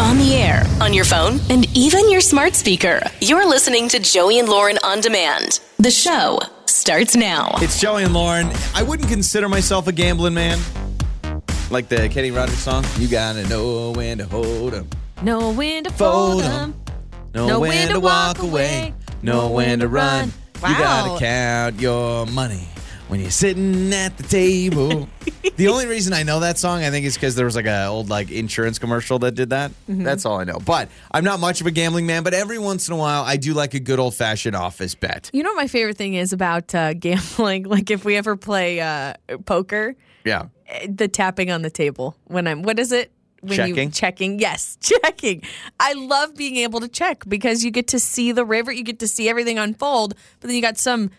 On the air, on your phone, and even your smart speaker. You're listening to Joey and Lauren on demand. The show starts now. It's Joey and Lauren. I wouldn't consider myself a gambling man. Like the Kenny Rogers song. You gotta know when to hold 'em, Know when to fold fold 'em, them. know, Know when, to walk away, know when to run. You Wow. gotta count your money when you're sitting at the table. the only reason I know that song, I think, is because there was like a old like insurance commercial that did that. Mm-hmm. That's all I know. But I'm not much of a gambling man. But every once in a while, I do like a good old fashioned office bet. You know what my favorite thing is about uh, gambling? Like if we ever play uh, poker, Yeah. eh, the tapping on the table when I'm what is it? When Checking? you checking. Yes, checking. I love being able to check because you get to see the river, you get to see everything unfold, but then you got some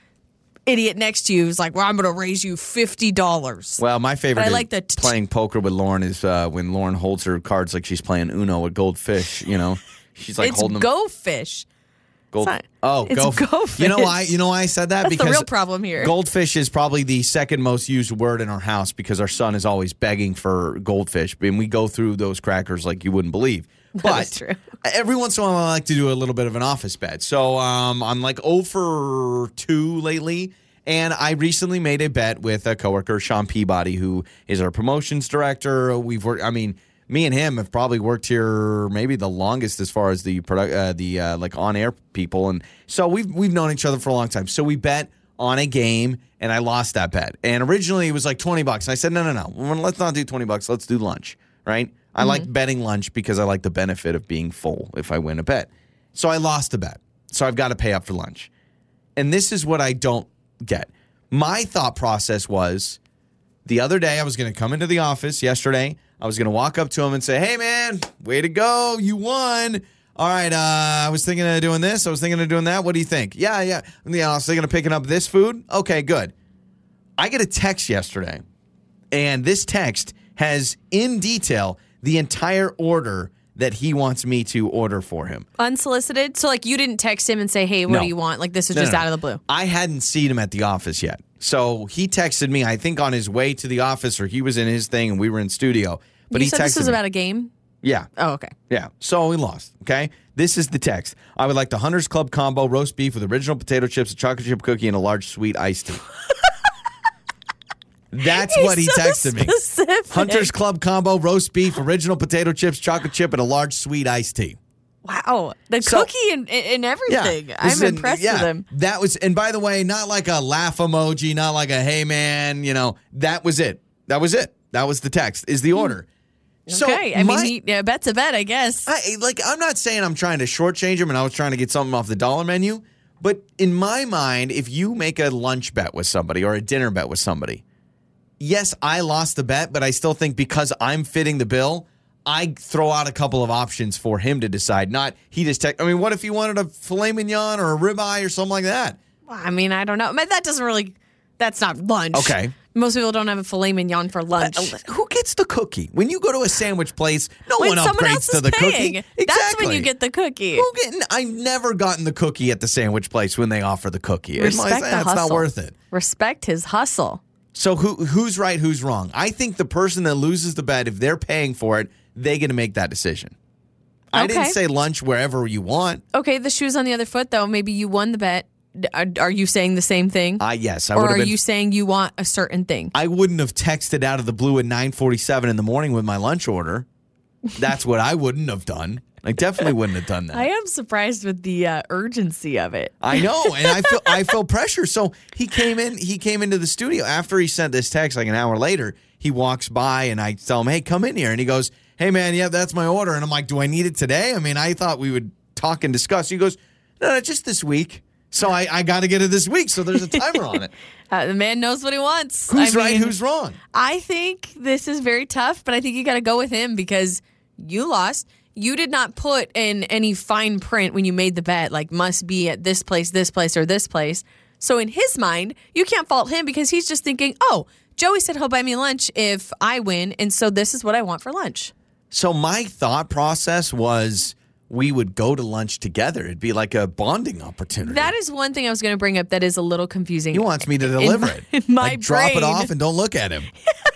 idiot next to you who's like, Well, I'm gonna raise you fifty dollars. Well, my favorite But I like the t- playing poker with Lauren is uh, when Lauren holds her cards like she's playing Uno with goldfish. You know, she's like it's holding them. go fish. Gold. not- oh, it's go, goldfish. You know why? You know why I said that? That's the because real problem here. Goldfish is probably the second most used word in our house because our son is always begging for goldfish, and we go through those crackers like you wouldn't believe. But every once in a while, I like to do a little bit of an office bet. So um, I'm like 0 for 2 lately. And I recently made a bet with a coworker, Sean Peabody, who is our promotions director. We've worked, I mean, me and him have probably worked here maybe the longest as far as the product, uh, the uh, like on air people, and so we've we've known each other for a long time. So we bet on a game, and I lost that bet. And originally it was like twenty bucks. And I said, no, no, no, let's not do twenty bucks. Let's do lunch, right? I like betting lunch because I like the benefit of being full if I win a bet. So I lost the bet. So I've got to pay up for lunch. And this is what I don't get. My thought process was the other day I was going to come into the office yesterday. I was going to walk up to him and say, "Hey man, way to go. You won." All right, uh, I was thinking of doing this. I was thinking of doing that. What do you think? Yeah, yeah. Yeah, I was thinking of picking up this food. Okay, good. I get a text yesterday, and this text has in detail the entire order that he wants me to order for him. Unsolicited. So like you didn't text him and say, Hey, what No. do you want? Like this is No, just no, out of the blue. I hadn't seen him at the office yet. So he texted me, I think on his way to the office or he was in his thing and we were in studio. But you he said texted this was me. about a game? Yeah. Oh, okay. Yeah. So we lost. Okay. This is the text. I would like the Hunters Club combo roast beef with original potato chips, a chocolate chip cookie, and a large sweet iced tea. That's what he so texted me. specific. Hunters Club combo roast beef, original potato chips, chocolate chip, and a large sweet iced tea. Wow. The So- cookie and, and everything. this I'm is an- impressed yeah, with him. That was, and by the way, not like a laugh emoji, not like a hey man, you know, that was it. That was it. That was the text. Is the order. So Hmm. okay. I my- mean, he, yeah, bet's a bet, I guess. I like. I'm not saying I'm trying to shortchange him, and I was trying to get something off the dollar menu. But in my mind, if you make a lunch bet with somebody or a dinner bet with somebody, yes, I lost the bet, but I still think because I'm fitting the bill, I throw out a couple of options for him to decide. Not he just text. I mean, what if he wanted a filet mignon or a ribeye or something like that? I mean, I don't know. But that doesn't really, that's not lunch. Okay. Most people don't have a filet mignon for lunch. Uh, uh, who gets the cookie when you go to a sandwich place? No when one upgrades to the paying, cookie. that's when you get the cookie. Who getting? I've never gotten the cookie at the sandwich place when they offer the cookie. It's like, Respect the that's not hustle. worth it. Respect his hustle. So who who's right? Who's wrong? I think the person that loses the bet, if they're paying for it, they get to make that decision. I didn't say lunch wherever you want. Okay, the shoes on the other foot, though. Maybe you won the bet. D- Are, are you saying the same thing? I yes, I or would have are been. you saying you want a certain thing? I wouldn't have texted out of the blue at nine forty seven in the morning with my lunch order. That's what I wouldn't have done. I definitely wouldn't have done that. I am surprised with the uh, urgency of it. I know, and I feel I feel pressure. So he came in. He came into the studio after he sent this text. Like an hour later, he walks by, and I tell him, "Hey, come in here." And he goes, "Hey, man, yeah, that's my order." And I'm like, "Do I need it today?" I mean, I thought we would talk and discuss. He goes, "No, no, just this week." So I, I got to get it this week. So there's a timer on it. Uh, the man knows what he wants. Who's I right? mean, Who's wrong? I think this is very tough, but I think you got to go with him because you lost. You did not put in any fine print when you made the bet, like must be at this place, this place, or this place. So in his mind, you can't fault him because he's just thinking, oh, Joey said he'll buy me lunch if I win, and so this is what I want for lunch. So my thought process was we would go to lunch together. It'd be like a bonding opportunity. That is one thing I was going to bring up that is a little confusing. he wants me to deliver my- it. in my like, drop it off and don't look at him.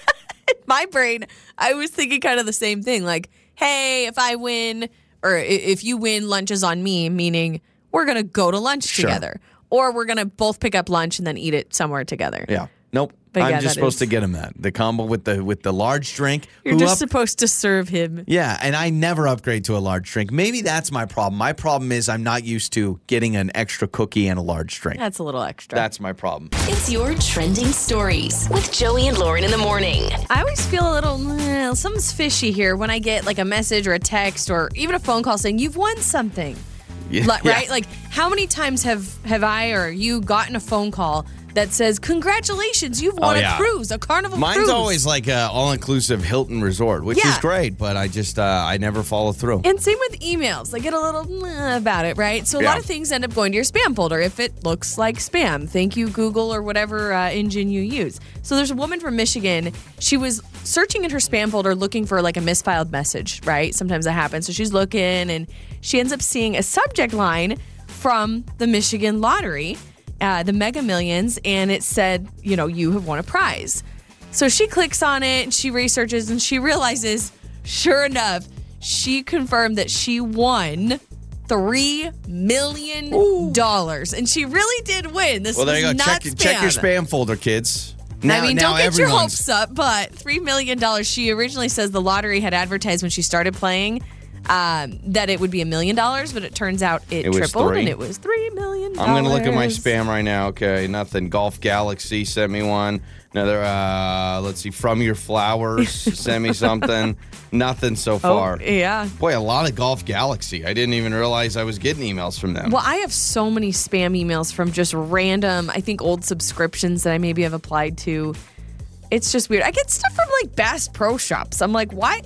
my brain, I was thinking kind of the same thing. Like, hey, if I win, or if you win, lunch is on me, meaning we're going to go to lunch Sure. together. Or we're going to both pick up lunch and then eat it somewhere together. Yeah. Nope. But I'm yeah, just supposed is- to get him that the combo with the with the large drink. You're who just up- supposed to serve him. yeah, and I never upgrade to a large drink. Maybe that's my problem. My problem is I'm not used to getting an extra cookie and a large drink. That's a little extra. That's my problem. It's your trending stories with Joey and Lauren in the morning. I always feel a little, eh, something's fishy here when I get like a message or a text or even a phone call saying you've won something. Yeah, Like, yeah. Right? Like, how many times have have I or you gotten a phone call that says, "Congratulations, you've won Oh, yeah. a cruise, a carnival Mine's cruise"? always like a all-inclusive Hilton resort, which is great, but I just uh, I never follow through. And same with emails. I get a little meh about it, right? So a Yeah. lot of things end up going to your spam folder if it looks like spam. Thank you, Google, or whatever uh, engine you use. So there's a woman from Michigan. She was searching in her spam folder looking for like a misfiled message, right? Sometimes that happens. So she's looking and she ends up seeing a subject line from the Michigan lottery, uh, the Mega Millions, and it said, you know, you have won a prize. So she clicks on it and she researches and she realizes, sure enough, she confirmed that she won three million dollars, and she really did win. This Well, there you go. was not Check, check your spam. spam folder, kids. I mean, don't get your hopes up, but three million dollars. She originally says the lottery had advertised when she started playing um, that it would be a million dollars, but it turns out it, It was tripled three? and it was three million. I'm gonna look at my spam right now. Okay, nothing. Golf Galaxy sent me one. Another. uh Let's see. FromYouFlowers sent me something. nothing so Oh, far. yeah. Boy, a lot of Golf Galaxy. I didn't even realize I was getting emails from them. Well, I have so many spam emails from just random, I think, old subscriptions that I maybe have applied to. It's just weird. I get stuff from like Bass Pro Shops. I'm like, why?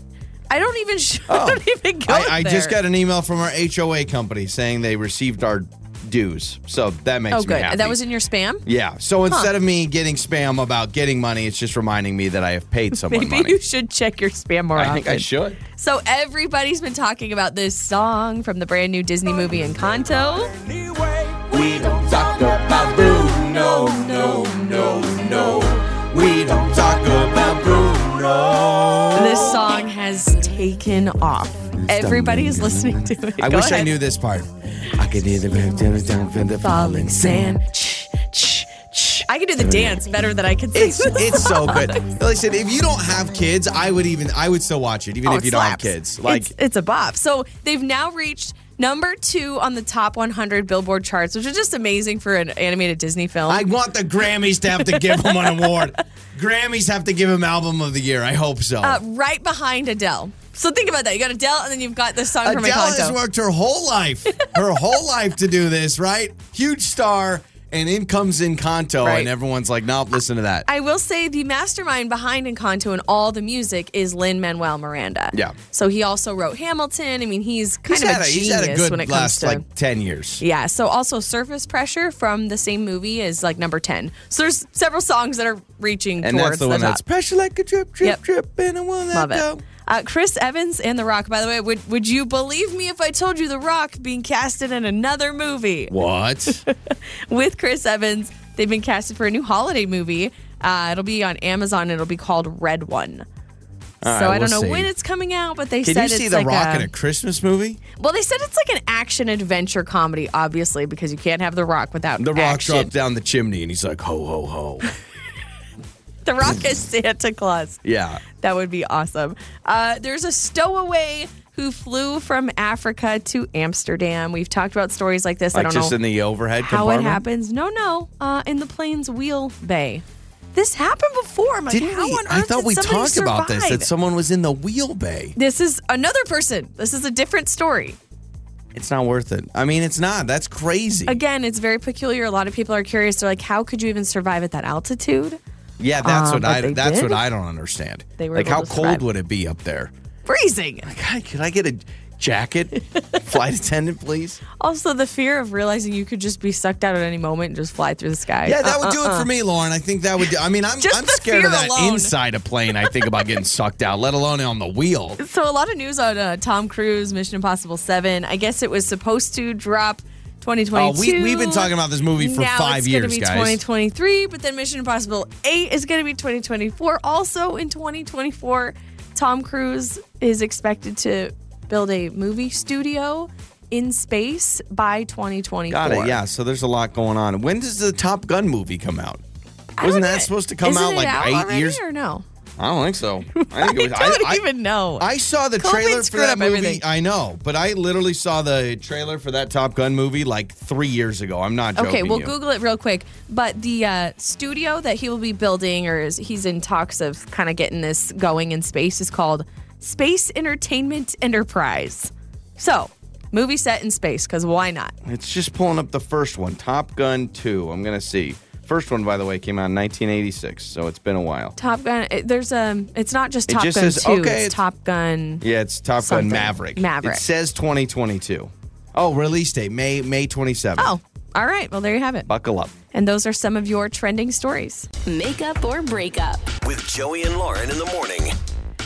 I don't even. Sh- I oh. don't even go. Oh. I, I just got an email from our HOA company saying they received our dues. So that makes Oh, me good. happy. That was in your spam. Yeah. So instead of me getting spam about getting money, it's just reminding me that I have paid someone Maybe money. you should check your spam more I often. think I should. So everybody's been talking about this song from the brand new Disney movie Encanto. We don't talk about Bruno, no, no, no. No. We don't talk about Bruno. This song has taken off. Everybody is listening to it. I Go wish I ahead. knew this part. I could hear the down from the falling sand. Ch, ch, ch. I can do the dance better than I can sing. It's it's so good. Listen, if you don't have kids, I would even I would still watch it, even Oh, if it you don't have slaps. kids. Like it's, it's a bop. So they've now reached number two on the top 100 Billboard charts, which is just amazing for an animated Disney film. I want the Grammys to have to give him an award. Grammys have to give him album of the year. I hope so. uh, right behind Adele. So think about that. You got Adele, and then you've got the song from Adele has worked her whole life, her whole life to do this, right? Huge star, and in comes Encanto, Right. and everyone's like, "Nope, listen to that." I will say the mastermind behind Encanto and all the music is Lin Manuel Miranda. Yeah. So he also wrote Hamilton. I mean, he's kind he's of a a, genius he's had a good when it comes to. like ten years. yeah. So also Surface Pressure from the same movie is like number ten. So there's several songs that are reaching And towards that's the one top. that's pressure like a drip, drip, Yep. drip, and I want that Love it. go. Uh, Chris Evans and The Rock. By the way, would would you believe me if I told you The Rock being casted in another movie What? with Chris Evans? They've been casted for a new holiday movie. Uh, it'll be on Amazon. It'll be called Red One. All so right, I don't we'll know see. when it's coming out, but they Can said you see it's The like Rock a, in a Christmas movie? well, they said it's like an action adventure comedy, obviously, because you can't have The Rock without The Rock action. drops down the chimney and he's like, ho, ho, ho. The Rock is Santa Claus. yeah. That would be awesome. Uh, there's a stowaway who flew from Africa to Amsterdam. We've talked about stories like this. I Like don't just know in the overhead how it happens. No, no, uh, in the plane's wheel bay. This happened before. I'm like, Didn't how we? on earth I thought did we talked about this, that someone was in the wheel bay. This is another person. This is a different story. It's not worth it. I mean, it's not. That's crazy. Again, it's very peculiar. A lot of people are curious. They're like, how could you even survive at that altitude? Yeah, that's Uh, what I that's did. what I don't understand. They were like, how cold would it be up there? Freezing. God, could I get a jacket, flight attendant, please? Also, the fear of realizing you could just be sucked out at any moment and just fly through the sky. Yeah, that would do Uh-uh-uh. it for me, Lauren. I think that would. Do, I mean, I'm Just I'm scared of that alone. inside a plane. I think about getting sucked out, let alone on the wheel. So a lot of news on uh, Tom Cruise, Mission Impossible Seven. I guess it was supposed to drop 2022. Oh, we we've been talking about this movie for now five it's years, gonna be guys. 2023, but then Mission Impossible 8 is going to be 2024, also in 2024. Tom Cruise is expected to build a movie studio in space by 2024. Got it. Yeah. So there's a lot going on. When does the Top Gun movie come out? Wasn't that supposed to come out like out eight years? or no? I don't think so. I think it was. I don't I, even know. I saw the COVID trailer for that movie. everything. I know, but I literally saw the trailer for that Top Gun movie like three years ago. I'm not joking. Okay, we'll you. Google it real quick. But the uh, studio that he will be building, or is, he's in talks of kind of getting this going in space, is called Space Entertainment Enterprise. So, movie set in space, because why not? It's just pulling up the first one, Top Gun 2. I'm going to see. First one, by the way, came out in 1986, so it's been a while. Top Gun. It, there's a. it's not just It Top just Gun says- Two. okay, it's, it's- Top Gun. Yeah, it's Top Something. Gun Maverick. Maverick. It says 2022. Oh, release date May May 27th. Oh, all right. Well, there you have it. buckle up. And those are some of your trending stories. Makeup or breakup. With Joey and Lauren in the morning.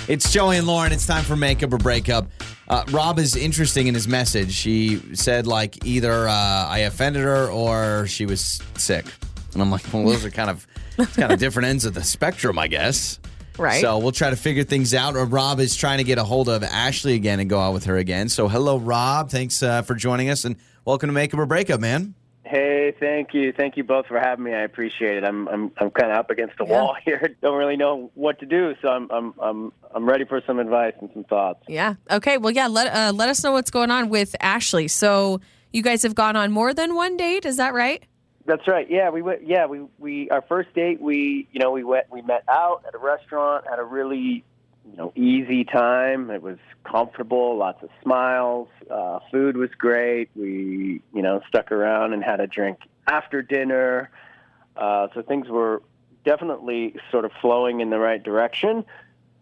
It's Joey and Lauren. It's time for makeup or breakup. Uh, Rob is interesting in his message. She said like either uh, I offended her or she was sick, and I'm like, well, those are kind of kind of different ends of the spectrum, I guess. Right. So we'll try to figure things out. Or Rob is trying to get a hold of Ashley again and go out with her again. So hello, Rob. Thanks uh, for joining us and welcome to Make Makeup or Breakup, man. Hey, thank you, thank you both for having me. I appreciate it. I'm I'm I'm kind of up against the Yeah. wall here. Don't really know what to do, so I'm I'm I'm I'm ready for some advice and some thoughts. Yeah. Okay. Well, yeah. Let uh, let us know what's going on with Ashley. So you guys have gone on more than one date. Is that right? That's right. Yeah, we went. Yeah, we we our first date. We you know we went we met out at a restaurant. Had a really you know easy time. It was comfortable. Lots of smiles. Uh, food was great. We you know stuck around and had a drink after dinner. Uh, so things were definitely sort of flowing in the right direction.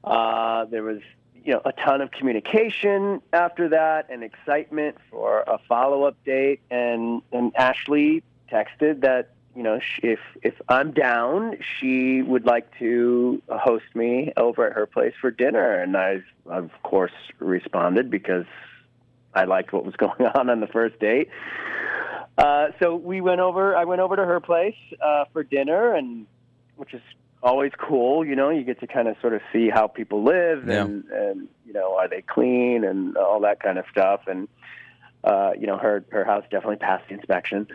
Uh, there was you know a ton of communication after that and excitement for a follow up date. And and Ashley texted that you know if if I'm down, she would like to host me over at her place for dinner. And I of course responded because I liked what was going on on the first date. Uh, so we went over. I went over to her place uh, for dinner, and which is always cool. You know, you get to kind of sort of see how people live, Yeah. and and you know, are they clean and all that kind of stuff. And uh, you know, her her house definitely passed the inspection.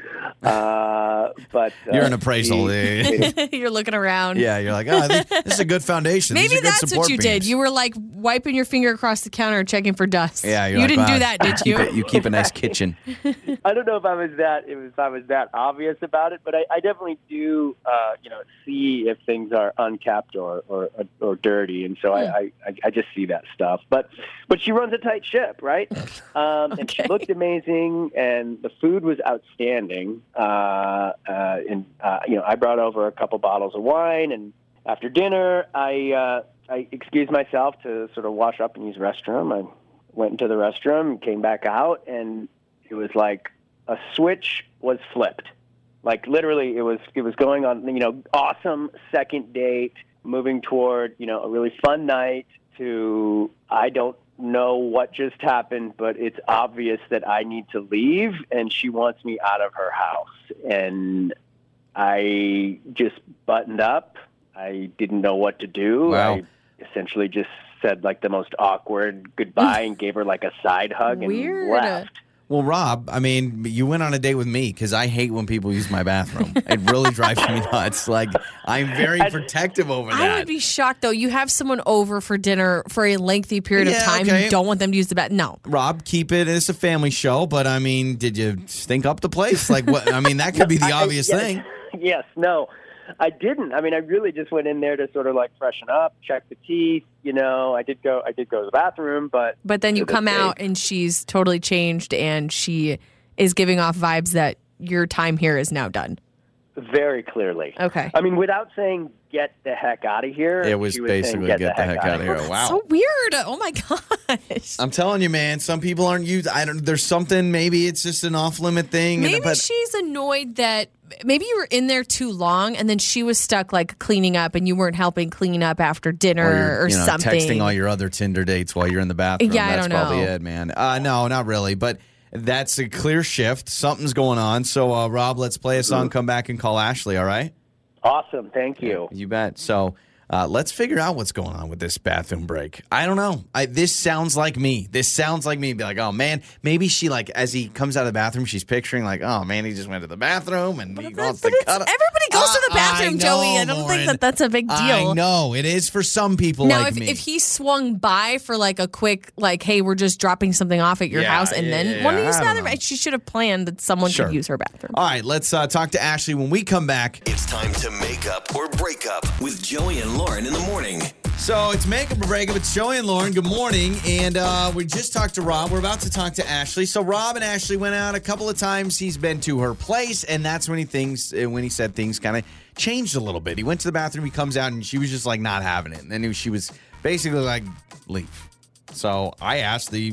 Uh, but uh, You're an appraisal. the- You're looking around. yeah, you're like, oh, I think this is a good foundation. Maybe good that's what support you did. You were like wiping your finger across the counter, checking for dust. yeah, you're you like, didn't wow, do that, did you? keep it- you keep a nice kitchen. I don't know if I was that if I was that obvious about it, but I, I definitely do, uh, you know, see if things are uncapped or or, or dirty, and so I, I I just see that stuff. But but she runs a tight ship, right? Um, And she Okay. looked amazing, and the food was outstanding. Uh, uh, and uh, you know, I brought over a couple bottles of wine, and after dinner, I uh, I excused myself to sort of wash up and use restroom. I went into the restroom, came back out, and it was like a switch was flipped. Like literally, it was it was going on. You know, awesome second date, moving toward you know a really fun night. To I don't know what just happened, but it's obvious that I need to leave, and she wants me out of her house. And I just buttoned up. I didn't know what to do. Wow. I essentially just said like the most awkward goodbye and gave her like a side hug and Weird. left. Well, Rob, I mean, you went on a date with me because I hate when people use my bathroom. it really drives me nuts. Like, I'm very protective over that. I would be shocked though. You have someone over for dinner for a lengthy period Yeah, of time. okay. You don't want them to use the bath. No. Rob, keep it. It's a family show, but I mean, did you stink up the place? Like, what? I mean, that could be the obvious yes. thing. yes, no, I didn't. I mean, I really just went in there to sort of like freshen up, check the teeth. You know, I did go. I did go to the bathroom, but But then you come day- out and she's totally changed and she is giving off vibes that your time here is now done. Very clearly. Okay. I mean, without saying "get the heck out of here," It was she saying, basically get, the heck out of here. Wow. So weird. Oh my gosh. I'm telling you, man. Some people aren't used. I don't. There's something. Maybe it's just an off limit thing. and- Maybe but she's annoyed that maybe you were in there too long and then she was stuck like cleaning up and you weren't helping clean up after dinner or or, you're, you know, something. texting all your other Tinder dates while you're in the bathroom. Yeah, I don't know. probably know. it, man. Uh, no, not really. But that's a clear shift. Something's going on. So, uh, Rob, let's play a song. Come back and call Ashley. All right. Awesome, thank you. You bet. So, Uh, let's figure out what's going on with this bathroom break. I don't know. I, this sounds like me. This sounds like me. Be like, oh man, maybe she like as he comes out of the bathroom, she's picturing like, oh man, he just went to the bathroom and he wants But to it's- cut. everybody goes to the Uh, bathroom, I Joey. I don't Lauren. think that that's a big deal. I know it is for some people Now, like if, me. if he swung by for like a quick, like, hey, we're just dropping something off at your Yeah, house, and yeah, then yeah, want to I use the don't bathroom, she should have planned that someone Sure. could use her bathroom. All right, let's uh, talk to Ashley when we come back. It's time to make up or break up with Joey and Lauren in the morning. So it's Makeup or Breakup. It's Joey and Lauren. Good morning. And uh, we just talked to Rob. We're about to talk to Ashley. So Rob and Ashley went out a couple of times. He's been to her place, and that's when he thinks uh, when he said things kind of changed a little bit. He went to the bathroom. He comes out, and she was just like not having it. And then she was basically like, "Leave." So I asked the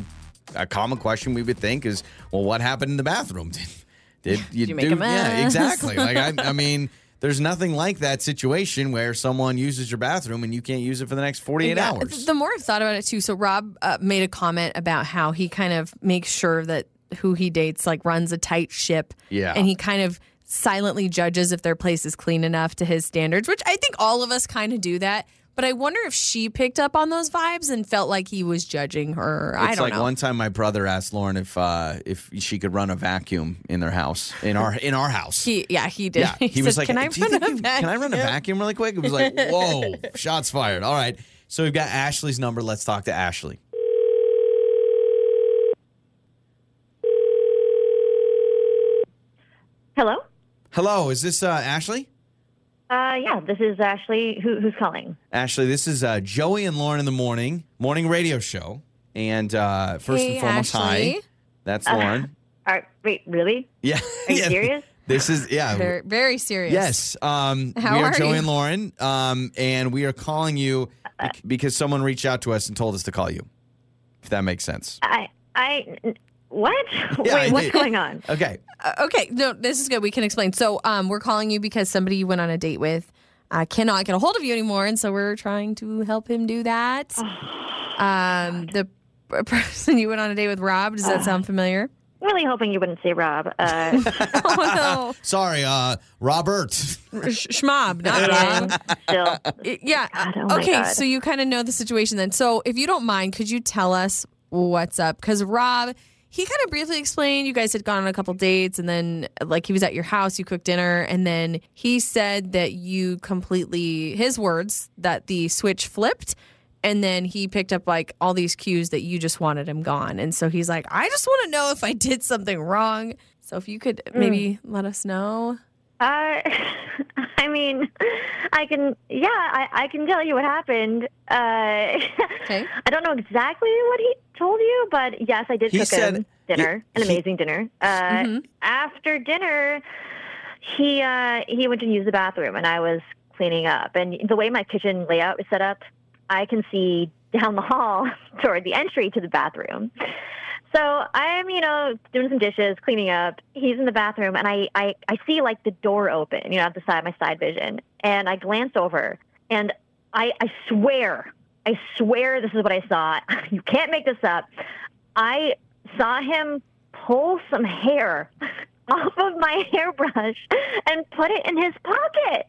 a common question we would think is, "Well, what happened in the bathroom? Did, did you, you make do? a Yeah, exactly. Like I, I mean." There's nothing like that situation where someone uses your bathroom and you can't use it for the next 48 Yeah, hours. The more I've thought about it too, so Rob uh, made a comment about how he kind of makes sure that who he dates like runs a tight ship. Yeah. And he kind of silently judges if their place is clean enough to his standards, which I think all of us kind of do that. But I wonder if she picked up on those vibes and felt like he was judging her. I It's don't know. It's like know. one time my brother asked Lauren if uh, if she could run a vacuum in their house in our in our house. he, yeah, he did. yeah, he, was said, like, "Can I run a you- can I run a vacuum?" vacuum really quick?" It was like, "Whoa, shots fired!" All right, so we've got Ashley's number. Let's talk to Ashley. Hello? Hello, is this uh, Ashley? Uh, yeah, this is Ashley. Who, who's calling? Ashley, this is uh, Joey and Lauren in the morning morning radio show. And uh, first Hey, and foremost, Ashley. hi, that's Lauren. All right, wait, really? Yeah, Are you yeah. serious? This is yeah. Very, very serious. Yes. Um, How we are are Joey you? and Lauren, um, and we are calling you because someone reached out to us and told us to call you. If that makes sense. I, I, what? Yeah, wait, what's going on? Okay. Uh, okay, no, this is good. We can explain. So, um, we're calling you because somebody you went on a date with uh, cannot get a hold of you anymore, and so we're trying to help him do that. um, the p- person you went on a date with, Rob. Does that sound familiar? Really hoping you wouldn't say Rob. Uh, oh Sorry, uh, Robert. no, Sh- Schmob, not Rob. still, Yeah. God, oh okay, so you kind of know the situation then. So, if you don't mind, could you tell us what's up? Because Rob, he kind of briefly explained you guys had gone on a couple dates, and then like he was at your house, you cooked dinner, and then he said that you completely his words that the switch flipped. And then he picked up like all these cues that you just wanted him gone. And so he's like, I just want to know if I did something wrong. So if you could maybe let us know. uh, I mean, I can, yeah, I, I can tell you what happened. Uh, Okay. I don't know exactly what he told you, but yes, I did He cook said- him dinner, he- an amazing dinner. Uh, After dinner, he uh, he went to use the bathroom, and I was cleaning up. And the way my kitchen layout is set up, I can see down the hall toward the entry to the bathroom. So I'm, you know, doing some dishes, cleaning up. He's in the bathroom, and I, I, I see like the door open, you know, at the side, my side vision. And I glance over, and I, I swear, I swear this is what I saw. You can't make this up. I saw him pull some hair off of my hairbrush and put it in his pocket.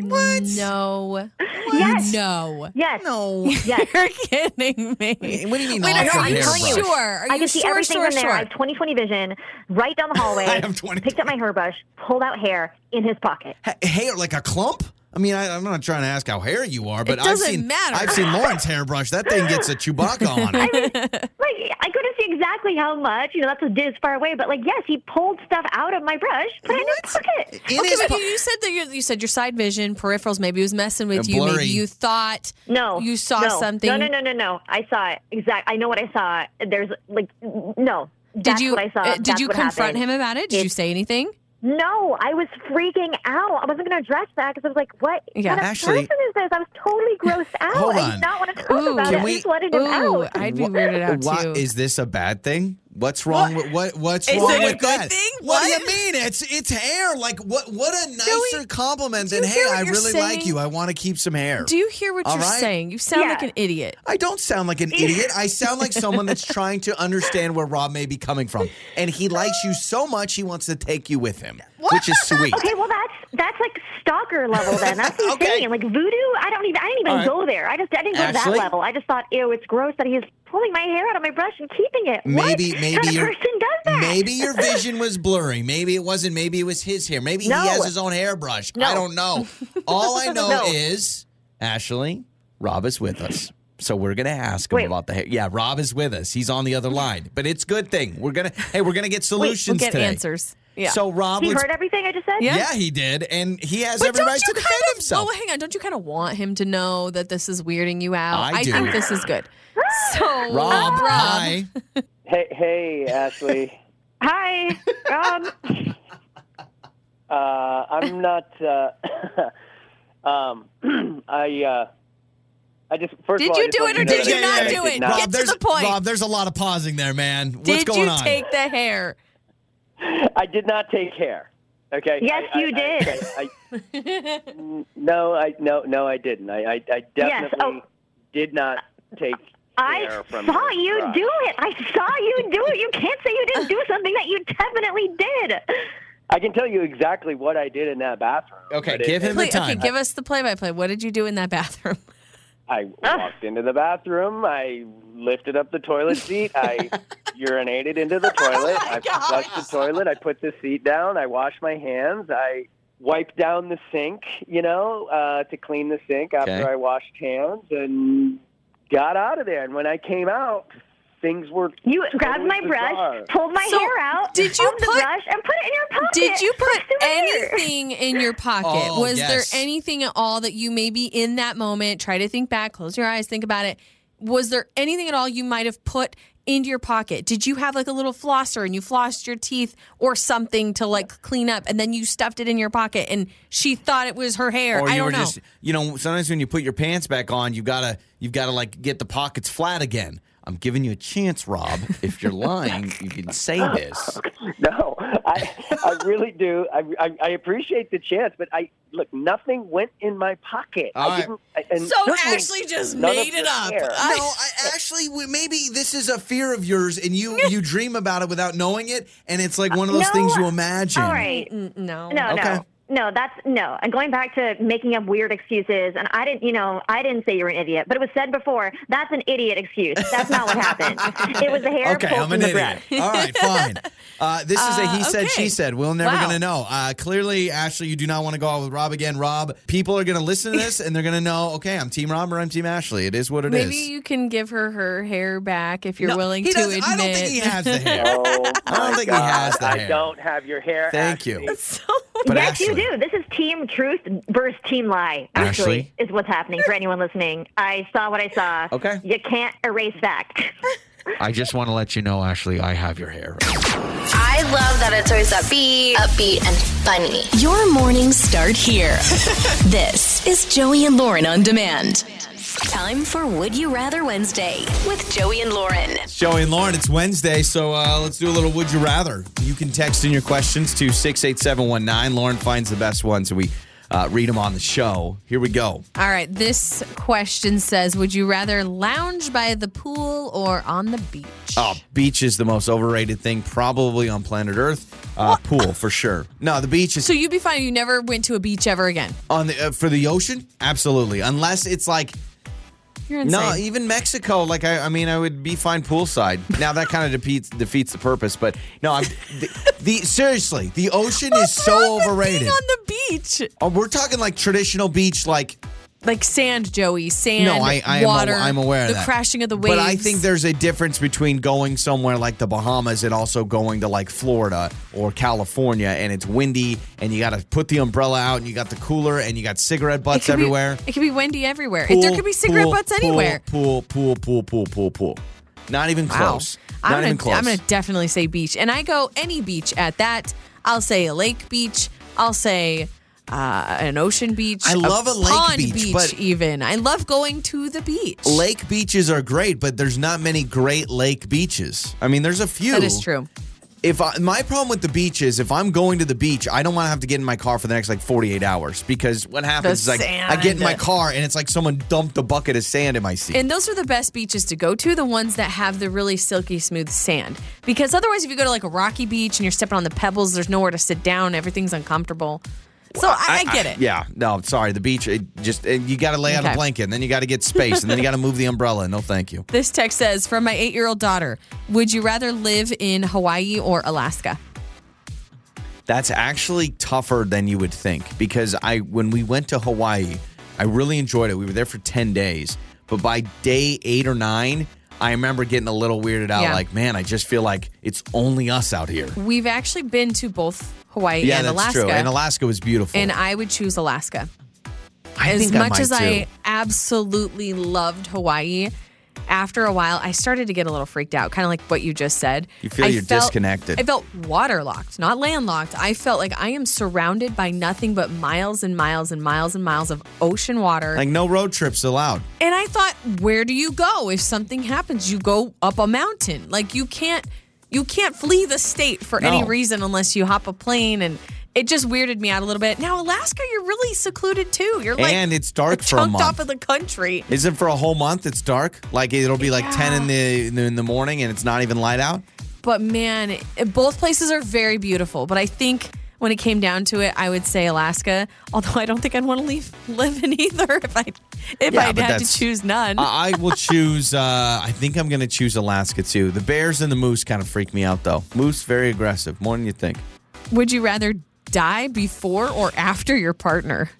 What? No. Yes. No. Yes. No. Yes. You're kidding me. What do you mean Wait, off are your you telling you. sure? Are I you can see everything sure, from there. sure? I have 20/20 vision. Right down the hallway. I have 20. Picked up my hairbrush, pulled out hair in his pocket. Ha- hair like a clump? I mean, I, I'm not trying to ask how hairy you are, but I've seen matter. I've seen Lauren's hairbrush. That thing gets a Chewbacca on it. Like I couldn't see exactly how much. You know, that's a diz far away. But like, yes, he pulled stuff out of my brush, put it in his pocket. In okay, his but po- you, you said that you you said your side vision, peripherals, maybe was messing with you. blurry. Maybe you thought No, you saw no. something. No, no, no, no, no. I saw it. Exact. I know what I saw. There's like, no. Did That's you what I saw. uh, did That's you confront happened. him about it? Did you say anything? No, I was freaking out. I wasn't going to address that because I was like, "What Yeah. kind of Actually- person is this?" I was totally grossed out. Hold I did not want to talk Ooh. about it. we- I just wanted him out. I'd be weirded out why- too. Is this a bad thing? What's wrong with what? What's Is wrong it a with good that? thing? What, do you mean? It's it's hair. Like what? What a nicer Joey, compliment do than hey, I you're really like you. I want to keep some hair. Do you hear what All you're right. saying? You sound like an idiot. I don't sound like an idiot. I sound like someone that's trying to understand where Rob may be coming from, and he likes you so much he wants to take you with him, which is sweet. Okay, well that's that's like stalker level then. That's Okay. insane. Like voodoo, I don't even I didn't even right. go there. I just I didn't go to that level. I just thought, ew, it's gross that he's pulling my hair out of my brush and keeping it. Maybe what maybe kind your person does that? maybe your vision was blurry. Maybe it wasn't. Maybe it was his hair. Maybe No. he has his own hairbrush. I don't know. All I know No. is Ashley, Rob is with us. So we're gonna ask him Wait. about the hair. Yeah, Rob is with us. He's on the other line, but it's good thing. We're gonna hey, we're gonna get solutions We'll solutions get today. answers. Yeah. So Rob, he let's- heard everything I just said? Yeah. yeah, he did, and he has But every right to kind defend of, himself. Well, hang on. Don't you kind of want him to know that this is weirding you out? I do. think this is good. So, Rob, Rob, hi. Hey, hey, Ashley. Hi. Um Uh, I'm not. Uh, um, I. Uh, I just first Did of all, I you just do want it or to know did that you I- not I do did it? not- Get to there's the point. Rob, there's a lot of pausing there, man. What's did going you on? take the hair? I did not take hair. Okay. Yes, I- I- you I- did. I, I, n- no, I no no I didn't. I I, I definitely oh. did not take I hair from saw you brush. do it. I saw you do it. You can't say you didn't do something that you definitely did. I can tell you exactly what I did in that bathroom. Okay, but it- give him the Please, okay, give us the play-by-play. What did you do in that bathroom? I walked into the bathroom. I lifted up the toilet seat. I urinated into the toilet. I flushed the toilet. I put the seat down. I washed my hands. I wiped down the sink, you know, uh, to clean the sink after Okay. I washed hands and got out of there. And when I came out, things were You totally grabbed my bizarre. brush, pulled my So, hair out did you of the brush, and put it in your pocket. Did you put anything in your pocket? Oh, Was yes. there anything at all that you maybe in that moment try to think back, close your eyes, think about it? Was there anything at all you might have put into your pocket? Did you have like a little flosser and you flossed your teeth or something to like clean up and then you stuffed it in your pocket and she thought it was her hair? or I you don't were know. just you know sometimes when you put your pants back on you gotta you've gotta like get the pockets flat again i'm giving you a chance rob if you're lying you can say this No, I I really do. I, I I appreciate the chance, but I look nothing went in my pocket. All I right. didn't. I- And so certainly Ashley just made it up. hair. I- no I actually maybe this is a fear of yours and you you dream about it without knowing it and it's like one of those No. things you imagine All right. No. No, Okay. no. No, that's no. And going back to making up weird excuses, and I didn't, you know, I didn't say you were an idiot, but it was said before. That's an idiot excuse. That's not what happened. It was the hair Okay, pulled I'm from an the idiot. brush. All right, fine. Uh, this is a he Uh, said, okay. she said. We're never Wow. going to know. Uh, clearly, Ashley, you do not want to go out with Rob again. Rob, people are going to listen to this and they're going to know, okay, I'm Team Rob or I'm Team Ashley. It is what it is. Maybe you can give her her hair back if you're No, willing to admit. I don't think he has the hair. Oh, I don't my think he has God. the I don't have your hair. Thank you. Ashley. So But yes, you do. This is Team Truth versus Team Lie. Ashley? Actually, is what's happening for anyone listening. I saw what I saw. Okay. You can't erase that. I just want to let you know, Ashley, I have your hair. I love that it's always upbeat, upbeat, and funny. Your mornings start here. this is Joey and Lauren on demand. Time for Would You Rather Wednesday with Joey and Lauren. It's Joey and Lauren, it's Wednesday, so uh, let's do a little Would You Rather. You can text in your questions to 68719. Lauren finds the best ones, and we uh, read them on the show. Here we go. All right, this question says Would you rather lounge by the pool or on the beach? Oh, beach is the most overrated thing probably on planet Earth. Uh, pool for sure. No, the beach is So you'd be fine. You never went to a beach ever again. on the uh, for the ocean. Absolutely, unless it's like You're insane. no, even Mexico. Like I, I mean, I would be fine poolside. Now that kind of defeats defeats the purpose. But no, I'm the, the seriously, the ocean is so wrong with overrated. Being on the beach, Oh, we're talking like traditional beach, like like sand, Joey, sand, no, I, I am water. aw- I'm aware of the crashing of the waves. But I think there's a difference between going somewhere like the Bahamas and also going to like Florida or California, and it's windy, and you got to put the umbrella out, and you got the cooler, and you got cigarette It butts be- everywhere. it could be windy everywhere. Pool, there could be cigarette pool, butts anywhere. Pool, pool, pool, pool, pool, pool. Not even Wow. close. I'm Not gonna, even close. I'm gonna definitely say beach, and I go any beach at that. I'll say a lake beach. I'll say uh, an ocean beach. I love a lake pond beach, but- even. I love going to the beach. Lake beaches are great, but there's not many great lake beaches. I mean, there's a few. That is true. If I, my problem with the beach is if I'm going to the beach, I don't want to have to get in my car for the next like 48 hours because what happens The is like I get in my car and it's like someone dumped a bucket of sand in my seat. And those are the best beaches to go to, the ones that have the really silky smooth sand. Because otherwise, if you go to like a rocky beach and you're stepping on the pebbles, there's nowhere to sit down, everything's uncomfortable. So I, I get it. yeah, no, sorry. The beach, it just it, you got to lay out a Okay. blanket, and then you got to get space, and then you got to move the umbrella. No, thank you. This text says From my eight year old daughter, would you rather live in Hawaii or Alaska? That's actually tougher than you would think because I when we went to Hawaii, I really enjoyed it. We were there for 10 days, but by day 8 or 9, I remember getting a little weirded out Yeah. like, man, I just feel like it's only us out here. We've actually been to both Hawaii Yeah, and that's Alaska. true. And Alaska was beautiful. and I would choose Alaska. I as think I much might as I absolutely loved Hawaii, after a while, I started to get a little freaked out, kind of like what you just said. You feel I you're felt- disconnected. I felt waterlocked, not landlocked. I felt like I am surrounded by nothing but miles and miles and miles and miles of ocean water. like no road trips allowed. And I thought, where do you go if something happens? You go up a mountain. Like you can't you can't flee the state for any reason unless you hop a plane and it just weirded me out a little bit. Now Alaska, you're really secluded too. You're like And it's dark for a month. off of the country. Is it for a whole month? It's dark. Like it'll be like 10 in the in the- in the morning and it's not even light out. But man, both places are very beautiful. But I think when it came down to it, I would say Alaska. Although I don't think I'd want to leave live in either if I if Yeah, I'd had to choose none. I I will choose. Uh, I think I'm going to choose Alaska too. The bears and the moose kind of freak me out, though. Moose very aggressive, more than you think. Would you rather die before or after your partner?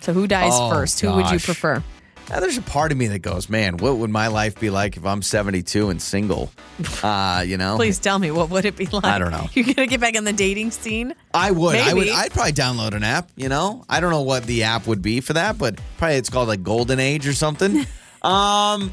So who dies Oh, first? Who would you prefer? Now, there's a part of me that goes, man, what would my life be like if I'm 72 and single? Uh, you know, Please tell me what would it be like? I don't know. You're gonna get back in the dating scene. I would. I would. I'd probably download an app. You know, I don't know what the app would be for that, but probably it's called like Golden Age or something. um,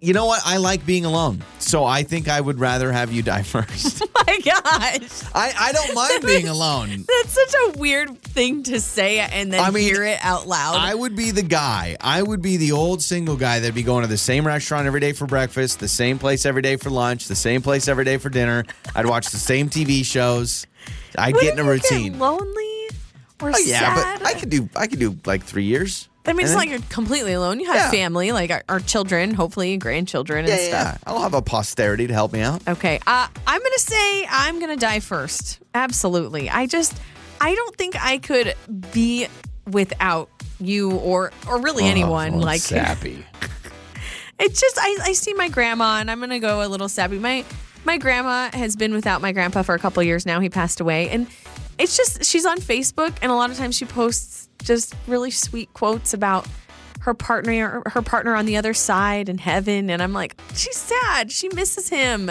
you know what? I like being alone, so I think I would rather have you die first. Oh My gosh, I I don't mind being alone. that's such a weird thing to say and then I mean, hear it out loud. I would be the guy. I would be the old single guy that'd be going to the same restaurant every day for breakfast, the same place every day for lunch, the same place every day for dinner. I'd watch the same TV shows. I'd get in a routine. Lonely or Oh, yeah, sad? but I could do I could do like three years. I mean, it's And not like you're completely alone. You have Yeah. family, like our, our children, hopefully grandchildren and yeah, stuff. yeah. I'll have a posterity to help me out. Okay. Uh, I'm going to say I'm going to die first. Absolutely. I just, I don't think I could be without you or or really anyone. Oh, like, sappy. it's just, I, I see my grandma and I'm going to go a little sappy. My, my grandma has been without my grandpa for a couple of years now. He passed away. And it's just, she's on Facebook and a lot of times she posts just really sweet quotes about her partner her partner on the other side in heaven and I'm like she's sad she misses him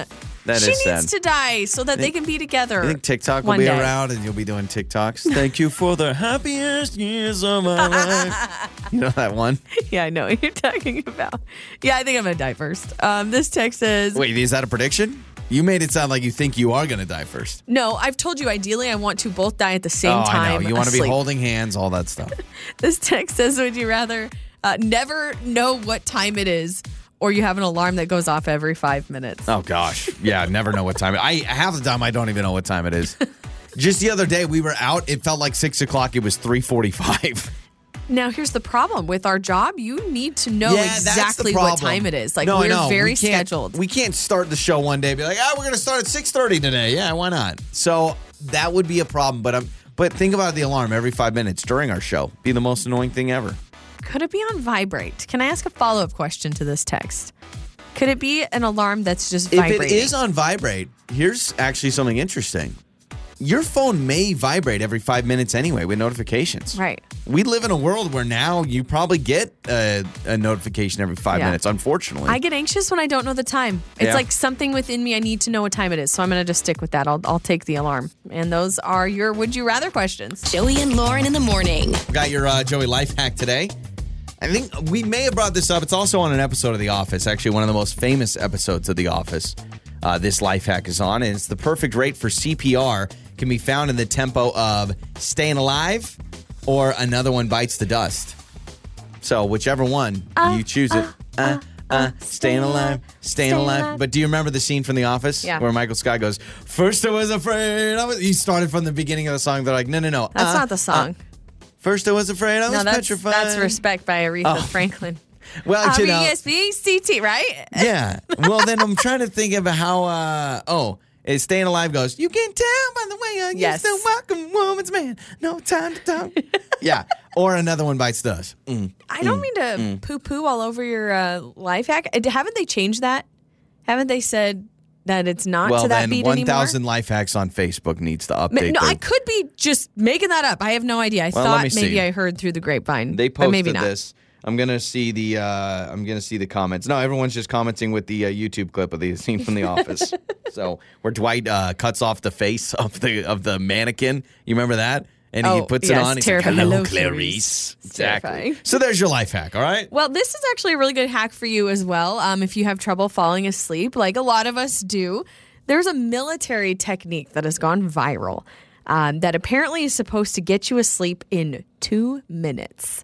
That she needs sad. to die so that they can be together You think TikTok will be day. around and you'll be doing TikToks? Thank you for the happiest years of my life. You know that one? yeah I know what you're talking about yeah I think I'm gonna die first um, this text says Wait, is that a prediction? You made it sound like you think you are going to die first. no I've told you ideally I want to both die at the same oh, time I know. You want to be holding hands, all that stuff. This text says, Would you rather uh, never know what time it is or you have an alarm that goes off every five minutes? Oh gosh, yeah, never know what time. It, I half the time I don't even know what time it is. Just the other day we were out. It felt like six o'clock. It was three forty-five. Now, here's the problem with our job. You need to know exactly what time it is. Like, no, we're very We scheduled. We can't start the show one day and be like, ah, we're going to start at six thirty today. Yeah, why not? So that would be a problem. But I'm. But think about the alarm every five minutes during our show. Be the most annoying thing ever. Could it be on vibrate? Can I ask a follow up question to this text? Could it be an alarm that's just If it is on vibrate, here's actually something interesting. Your phone may vibrate every five minutes anyway with notifications. Right. We live in a world where now you probably get a, a notification every five Yeah. minutes, unfortunately. I get anxious when I don't know the time. It's Yeah. like something within me. I need to know what time it is. So I'm going to just stick with that. I'll, I'll take the alarm. And those are your would you rather questions. Joey and Lauren in the morning. Got your uh, Joey life hack today. I think we may have brought this up. It's also on an episode of The Office, actually, one of the most famous episodes of The Office. Uh, this life hack is on, and it's the perfect rate for CPR. can be found in the tempo of Staying Alive or Another One Bites the Dust. So, whichever one you choose it. Uh, uh, staying alive, staying alive. But do you remember the scene from The Office Yeah. where Michael Scott goes, First I was afraid. I was, he started from the beginning of the song. They're like, No, no, no. That's uh, not the song. uh, first I was afraid. I was that's petrified. that's respect by Aretha Oh. Franklin. Well, R you know. S B C T, right? Yeah. Well, then I'm trying to think of how. Uh, oh, is staying alive goes. You can tell by way I Yes. used to welcome woman's man. No time to talk. yeah. Or another one bites dust. Mm. I don't mean to poo poo all over your uh, life hack. Uh, Haven't they changed that? Haven't they said that it's not Well, to that then beat 1,000 life hacks on Facebook needs to anymore? update. No, their- I could be just making that up. I have no idea. I Well, thought me see. maybe I heard through the grapevine, They but maybe posted not. this. I'm gonna see the. Uh, I'm gonna see the comments. No, everyone's just commenting with the uh, YouTube clip of the scene from The Office. so where Dwight uh, cuts off the face of the of the mannequin. You remember that? And he Oh, puts yes, it on. He's like, terrifying. "Hello, Hello, Clarice." Clarice. It's Exactly. terrifying. So there's your life hack. All right. Well, this is actually a really good hack for you as well. Um, if you have trouble falling asleep, like a lot of us do, there's a military technique that has gone viral um, that apparently is supposed to get you asleep in two minutes.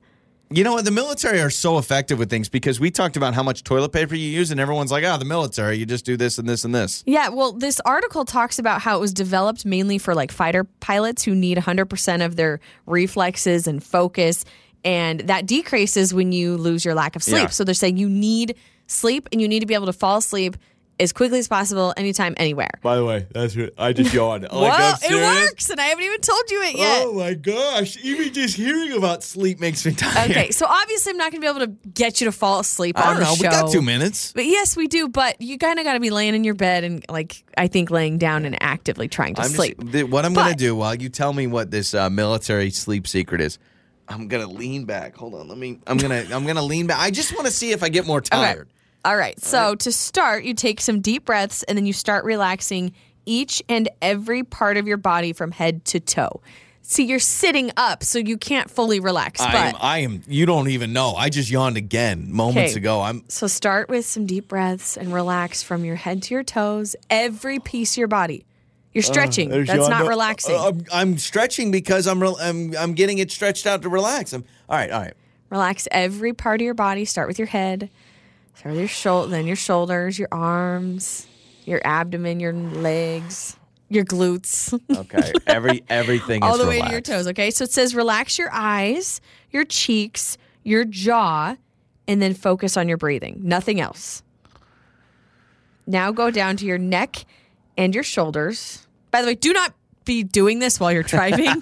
You know what? The military are so effective with things because we talked about how much toilet paper you use, and everyone's like, "Oh, the military, you just do this and this and this." Yeah, well, this article talks about how it was developed mainly for like fighter pilots who need 100% of their reflexes and focus. And that decreases when you lose your lack of sleep. Yeah. So they're saying you need sleep and you need to be able to fall asleep as quickly as possible, anytime, anywhere. By the way, that's what I just yawned. well, it works, and I haven't even told you it yet. Oh my gosh! Even just hearing about sleep makes me tired. Okay, so obviously I'm not going to be able to get you to fall asleep I on don't the know. show. We got two minutes. But yes, we do. But you kind of got to be laying in your bed and, like, I think laying down and actively trying to I'm sleep. Just, th- what I'm going to do while you tell me what this uh, military sleep secret is, I'm going to lean back. Hold on, let me. I'm gonna. I'm gonna lean back. I just want to see if I get more tired. All right. So to start, you take some deep breaths and then you start relaxing each and every part of your body from head to toe. See, you're sitting up, so you can't fully relax. I but am. I am. You don't even know. I just yawned again moments Okay. ago. I'm. so start with some deep breaths and relax from your head to your toes, every piece of your body. You're stretching. There's That's yawn- not no, relaxing. uh, I'm, I'm stretching because I'm, re- I'm. I'm getting it stretched out to relax. I'm. All right. All right. Relax every part of your body. Start with your head, with your shoulder, then your shoulders, your arms, your abdomen, your legs, your glutes. Okay. Every everything all the way to your toes. Okay, so it says relax your eyes, your cheeks, your jaw, and then focus on your breathing. Nothing else. Now go down to your neck and your shoulders. By the way, do not be doing this while you're driving.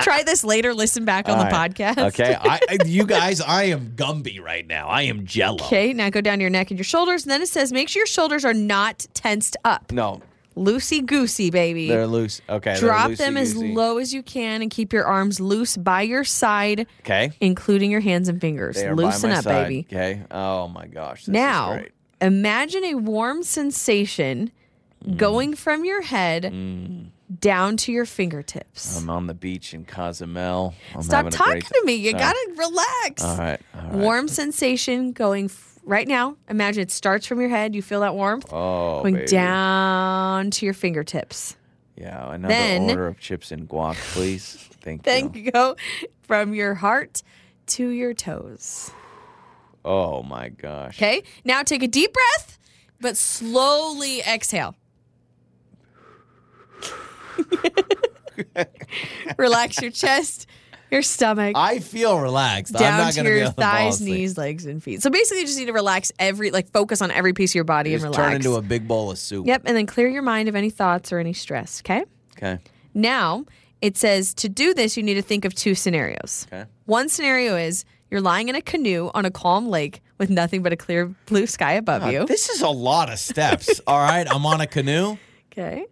Try this later. Listen back on All the right. podcast. Okay. I, you guys, I am Gumby right now. I am Jello. Okay, now go down your neck and your shoulders. And then it says make sure your shoulders are not tensed up. No, Loosey goosey, baby. they're loose. Okay. Drop them as low as you can and keep your arms loose by your side, Okay. including your hands and fingers. They are by Loosen my up, side. baby. Okay. Oh my gosh. Now, imagine a warm sensation Mm. going from your head down to your fingertips. I'm on the beach in Cozumel. I'm Stop talking to me. You gotta relax. All right. All right. Warm sensation going f- right now. Imagine it starts from your head. You feel that warmth Oh, going baby. down to your fingertips. Yeah. Another Then- order of chips and guac, please. Thank Then you. you go from your heart to your toes. Oh my gosh. Okay. Now take a deep breath, but slowly exhale. Relax your chest, your stomach, I feel relaxed. I'm down to your thighs, knees, legs, and feet. So basically, you just need to relax every, like, focus on every piece of your body Just and turn relax. into a big bowl of soup. yep. And then clear your mind of any thoughts or any stress. Okay. Okay. Now, it says to do this, you need to think of two scenarios. Okay. One scenario is you're lying in a canoe on a calm lake with nothing but a clear blue sky above you. This is a lot of steps. All right. I'm on a canoe. Okay.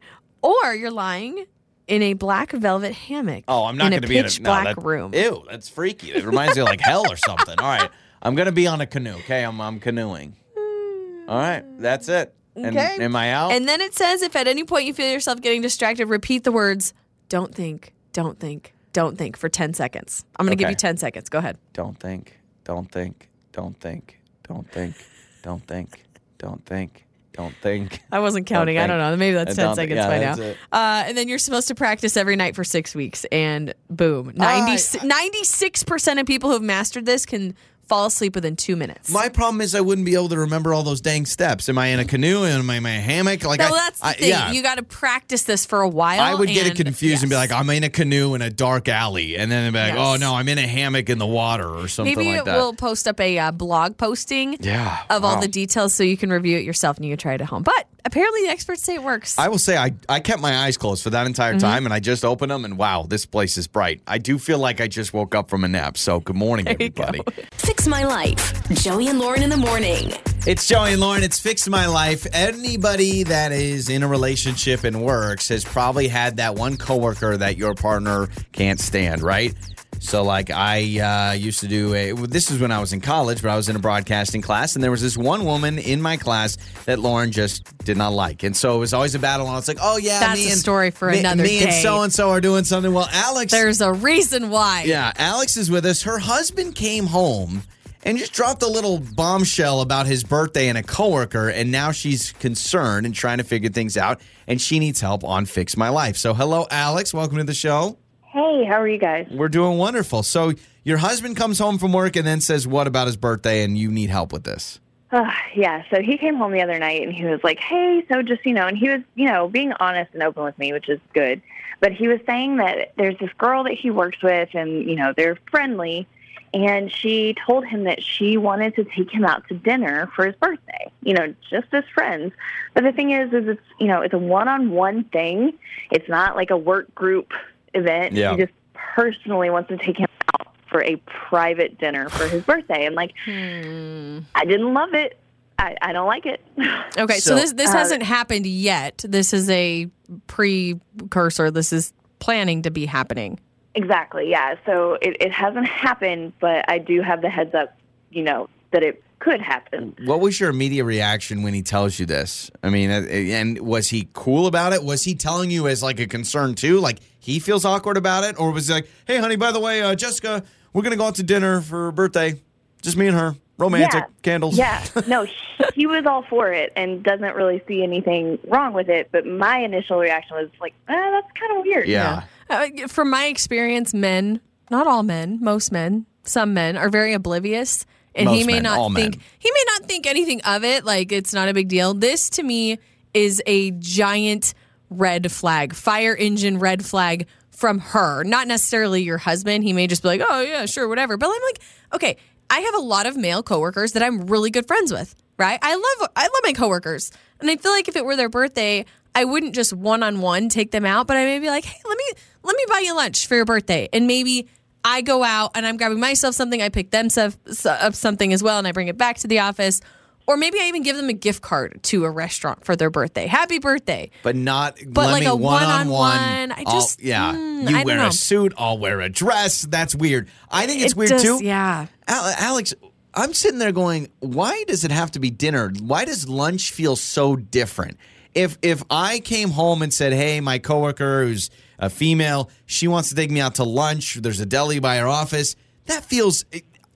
Or you're lying in a black velvet hammock. Oh, I'm not going to be in pitch a no, black that- room. Ew, that's freaky. It reminds me of like hell or something. All right, I'm going to be on a canoe. Okay, I'm I'm canoeing. Mm. All right, that's it. And, Okay. am I out? And then it says if at any point you feel yourself getting distracted, repeat the words don't think, don't think, don't think for 10 seconds. I'm going to give you 10 seconds. Go ahead. don't think. Don't think. Don't think. Don't think. Don't think. Don't think. don't think. I don't think. I wasn't counting. I don't know. Maybe that's I 10 don't- seconds yeah, by now. Uh, and then you're supposed to practice every night for six weeks, and boom. 90, 96% of people who've mastered this can fall asleep within two minutes. My problem is I wouldn't be able to remember all those dang steps. Am I in a canoe? Am I in a hammock? Like, no, I, that's the I- thing. yeah. You got to practice this for a while. I would get it and- confused and be like, I'm in a canoe in a dark alley, and then be like, Yes. oh no, I'm in a hammock in the water or something Maybe like that. we'll post up a uh, blog posting yeah, of all the details so you can review it yourself and you can try it at home. But apparently, the experts say it works. I will say I, I kept my eyes closed for that entire Mm-hmm. time, and I just opened them, and wow, this place is bright. I do feel like I just woke up from a nap. So good morning, go. everybody. Fix My Life. Joey and Lauren in the morning. It's Joey and Lauren. It's Fix My Life. Anybody that is in a relationship and works has probably had that one coworker that your partner can't stand, right? So, like, I uh, used to do a. This is when I was in college, but I was in a broadcasting class, and there was this one woman in my class that Lauren just did not like, and so it was always a battle. And I was like, "Oh yeah, That's me a and story for me, another me and so and so are doing something." Well, Alex, There's a reason why. yeah, Alex is with us. Her husband came home and just dropped a little bombshell about his birthday and a coworker, and now she's concerned and trying to figure things out, and she needs help on Fix My Life. So, hello, Alex. Welcome to the show. Hey, how are you guys? We're doing wonderful. So, your husband comes home from work and then says, "What about his birthday?" And you need help with this. Uh, yeah, so he came home the other night and he was like, hey, so just, you know, and he was, you know, being honest and open with me, which is good. But he was saying that there's this girl that he works with and, you know, they're friendly. And she told him that she wanted to take him out to dinner for his birthday, you know, just as friends. But the thing is, is it's, you know, it's a one-on-one thing. It's not like a work group event. Yeah. He just personally wants to take him out for a private dinner for his birthday. And like, I didn't love it. I, I don't like it. Okay, so, So- this this Uh, hasn't happened yet. This is a precursor. This is planning to be happening. Exactly. Yeah. So it, it hasn't happened, but I do have the heads up, you know, that it could happen. What was your immediate reaction when he tells you this? I mean, uh, and was he cool about it? Was he telling you as like a concern too? Like he feels awkward about it, or was he like, "Hey, honey, by the way, uh, Jessica, we're gonna go out to dinner for her birthday, just me and her, romantic Yeah. candles." Yeah. No, he, he was all for it and doesn't really see anything wrong with it. But my initial reaction was like, eh, that's kind of weird. yeah. Uh, from my experience, men, not all men, most men, some men are very oblivious. And he may men, not think men. he may not think anything of it, like it's not a big deal. This to me is a giant red flag, fire engine red flag from her. Not necessarily your husband. He may just be like, Oh yeah, sure, whatever. But I'm like, okay, I have a lot of male coworkers that I'm really good friends with, right? I love I love my coworkers. And I feel like if it were their birthday, I wouldn't just one on one take them out, but I may be like, hey, let me let me buy you lunch for your birthday, and maybe I go out and I'm grabbing myself something, I pick them up something as well, and I bring it back to the office, or maybe I even give them a gift card to a restaurant for their birthday. Happy birthday! But not But like a one-on-one. one-on-one, I I'll- just- yeah. mm, you I wear a suit, I'll wear a dress. That's weird. I think it's It weird does- too. Yeah. Al- Alex, I'm sitting there going, why does it have to be dinner? Why does lunch feel so different? If if I came home and said, "Hey, my coworker who's a female, she wants to take me out to lunch. There's a deli by her office." That feels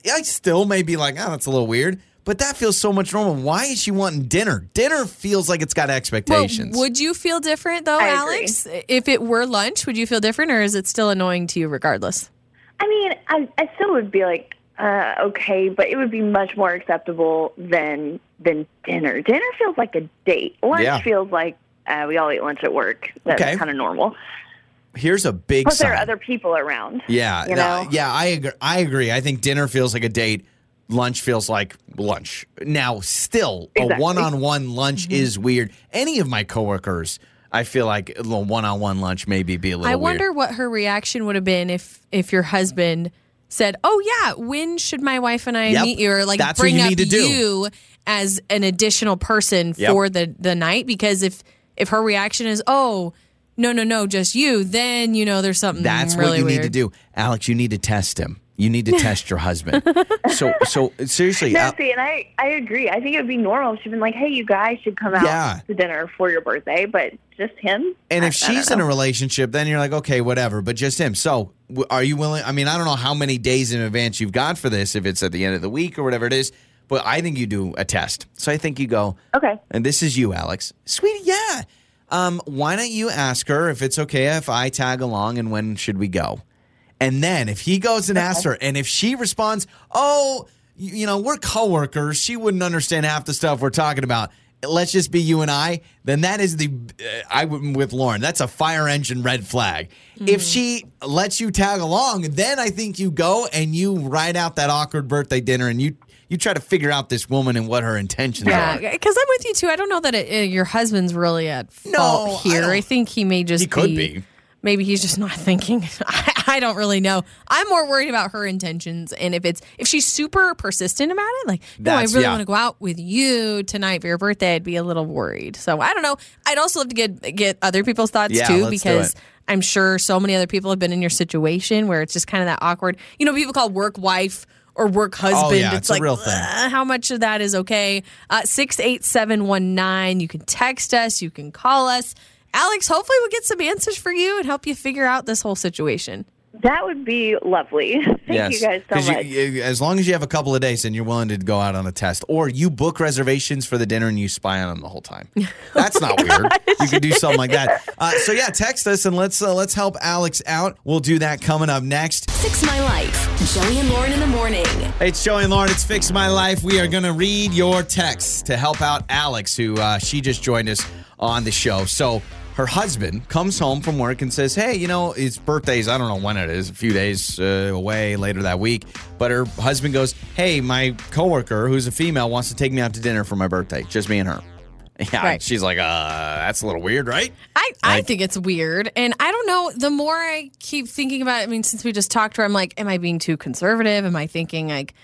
I still may be like, "Oh, that's a little weird." But that feels so much normal. Why is she wanting dinner? Dinner feels like it's got Well, expectations. would you feel different though, I agree. Alex? If it were lunch, would you feel different, or is it still annoying to you regardless? I mean, I, I still would be like, uh, okay, but it would be much more acceptable than than dinner. Dinner feels like a date. Lunch Yeah. feels like uh, we all eat lunch at work. That's Okay. kind of normal. Here's a big Plus, there are other people around. Yeah, you no, know? yeah, I agree. I agree. I think dinner feels like a date. Lunch feels like lunch. Now, still, a one-on-one lunch mm-hmm. is weird. Any of my coworkers, I feel like a little one-on-one lunch maybe be a little I weird. wonder what her reaction would have been if if your husband said, "Oh yeah, when should my wife and I Yep. meet you?" Or like That's what bring you up need to do. you as an additional person Yep. for the the night. Because if if her reaction is, "Oh no no no, just you," then you know there's something That's really what you weird. need to do, Alex. You need to test him. You need to test your husband. So, so seriously, No, Al- see, and I, I agree. I think it would be normal if she'd been like, hey, you guys should come out Yeah. to dinner for your birthday, but just him? And I- if she's in a relationship, then you're like, okay, whatever. But just him. So, are you willing? I mean, I don't know how many days in advance you've got for this, if it's at the end of the week or whatever it is. but I think you do a test. So I think you go, Okay. and this is you, Alex. Sweetie, yeah. Um, why don't you ask her if it's okay if I tag along and when should we go? And then if he goes and asks her, and if she responds, oh, you, know, we're coworkers, she wouldn't understand half the stuff we're talking about. Let's just be you and I. Then that is the uh, I would with Lauren. That's a fire engine red flag. If she lets you tag along, then I think you go and you ride out that awkward birthday dinner and you you try to figure out this woman and what her intentions Yeah, are. because I'm with you too. I don't know that it, uh, your husband's really at fault No, here. don't- I, think he may just He could be. Maybe he's just not thinking. I, I don't really know. I'm more worried about her intentions, and if it's if she's super persistent about it, like no, I really yeah. want to go out with you tonight for your birthday. I'd be a little worried. So I don't know. I'd also love to get get other people's thoughts Yeah, too, because. I'm sure so many other people have been in your situation where it's just kind of that awkward. You know, people call work wife or work husband. Oh, yeah, it's a like real thing. how much of that is okay? Uh, six eight seven one nine. You can text us. You can call us. Alex, hopefully we'll get some answers for you and help you figure out this whole situation. That would be lovely. Thank you guys so 'Cause you- much. you- as long as you have a couple of days and you're willing to go out on a test, or you book reservations for the dinner and you spy on them the whole time. That's not weird. You could do something like that. Uh, so yeah, text us and let's uh, let's help Alex out. We'll do that coming up next. Fix My Life. Joey and Lauren in the morning. Hey, it's Joey and Lauren. It's Fix My Life. We are going to read your texts to help out Alex, who uh, she just joined us on the show. So her husband comes home from work and says, Hey, you know, his birthday's, I don't know when it is, a few days uh, away later that week. But her husband goes, Hey, my coworker, who's a female, wants to take me out to dinner for my birthday, just me and her. Yeah, Right. she's like, uh, that's a little weird, right? I, I Like- think it's weird. And I don't know. The more I keep thinking about it, I mean, since we just talked to her, I'm like, am I being too conservative? Am I thinking like,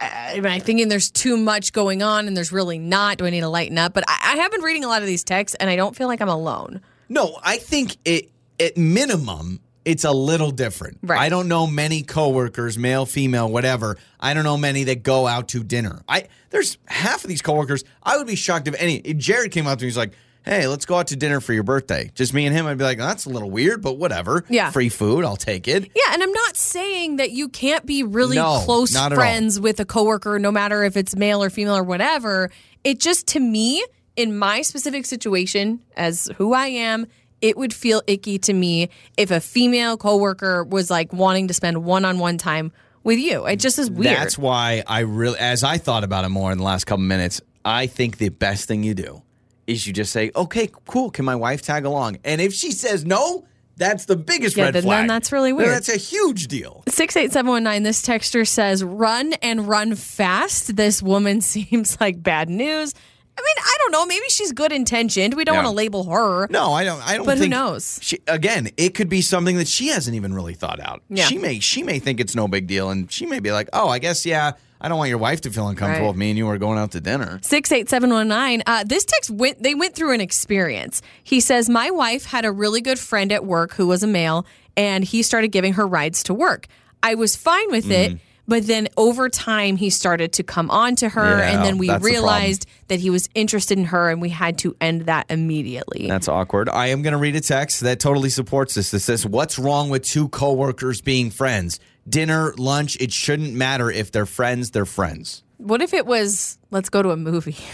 am I thinking there's too much going on and there's really not? Do I need to lighten up? But I, I have been reading a lot of these texts and I don't feel like I'm alone. No, I think it at minimum it's a little different. Right. I don't know many coworkers, male, female, whatever. I don't know many that go out to dinner. I there's half of these coworkers. I would be shocked if any. Jared came up to me, he's like, "Hey, let's go out to dinner for your birthday." Just me and him. I'd be like, oh, "That's a little weird, but whatever. Yeah. free food, I'll take it." Yeah, and I'm not saying that you can't be really No, close at all. friends with a coworker, no matter if it's male or female or whatever. It just to me, in my specific situation, as who I am, it would feel icky to me if a female coworker was like wanting to spend one-on-one time with you. It just is weird. That's why I really, as I thought about it more in the last couple minutes, I think the best thing you do is you just say, "Okay, cool. Can my wife tag along?" And if she says no, that's the biggest Yeah, red then- flag. then that's really Then weird. That's a huge deal. 68719, this texter says, run and run fast. This woman seems like bad news. I mean, I don't know. Maybe she's good intentioned. We don't Yeah. want to label her. No, I don't. I don't. But who think knows? She, again, it could be something that she hasn't even really thought out. Yeah. She may. She may think it's no big deal, and she may be like, "Oh, I guess yeah. I don't want your wife to feel uncomfortable Right. if me and you are going out to dinner." 68719. Uh, this text went, they went through an experience. He says, My wife had a really good friend at work who was a male, and he started giving her rides to work. I was fine with it. But then over time, he started to come on to her, Yeah, and then we that's the problem. realized that he was interested in her, and we had to end that immediately. That's awkward. I am going to read a text that totally supports this. That says, "What's wrong with two coworkers being friends? Dinner, lunch. It shouldn't matter if they're friends. They're friends." What if it was, let's go to a movie?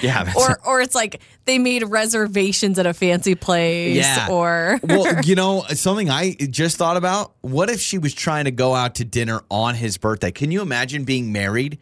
Yeah. That's or or it's like they made reservations at a fancy place Yeah. or well, you know, something I just thought about. What if she was trying to go out to dinner on his birthday? Can you imagine being married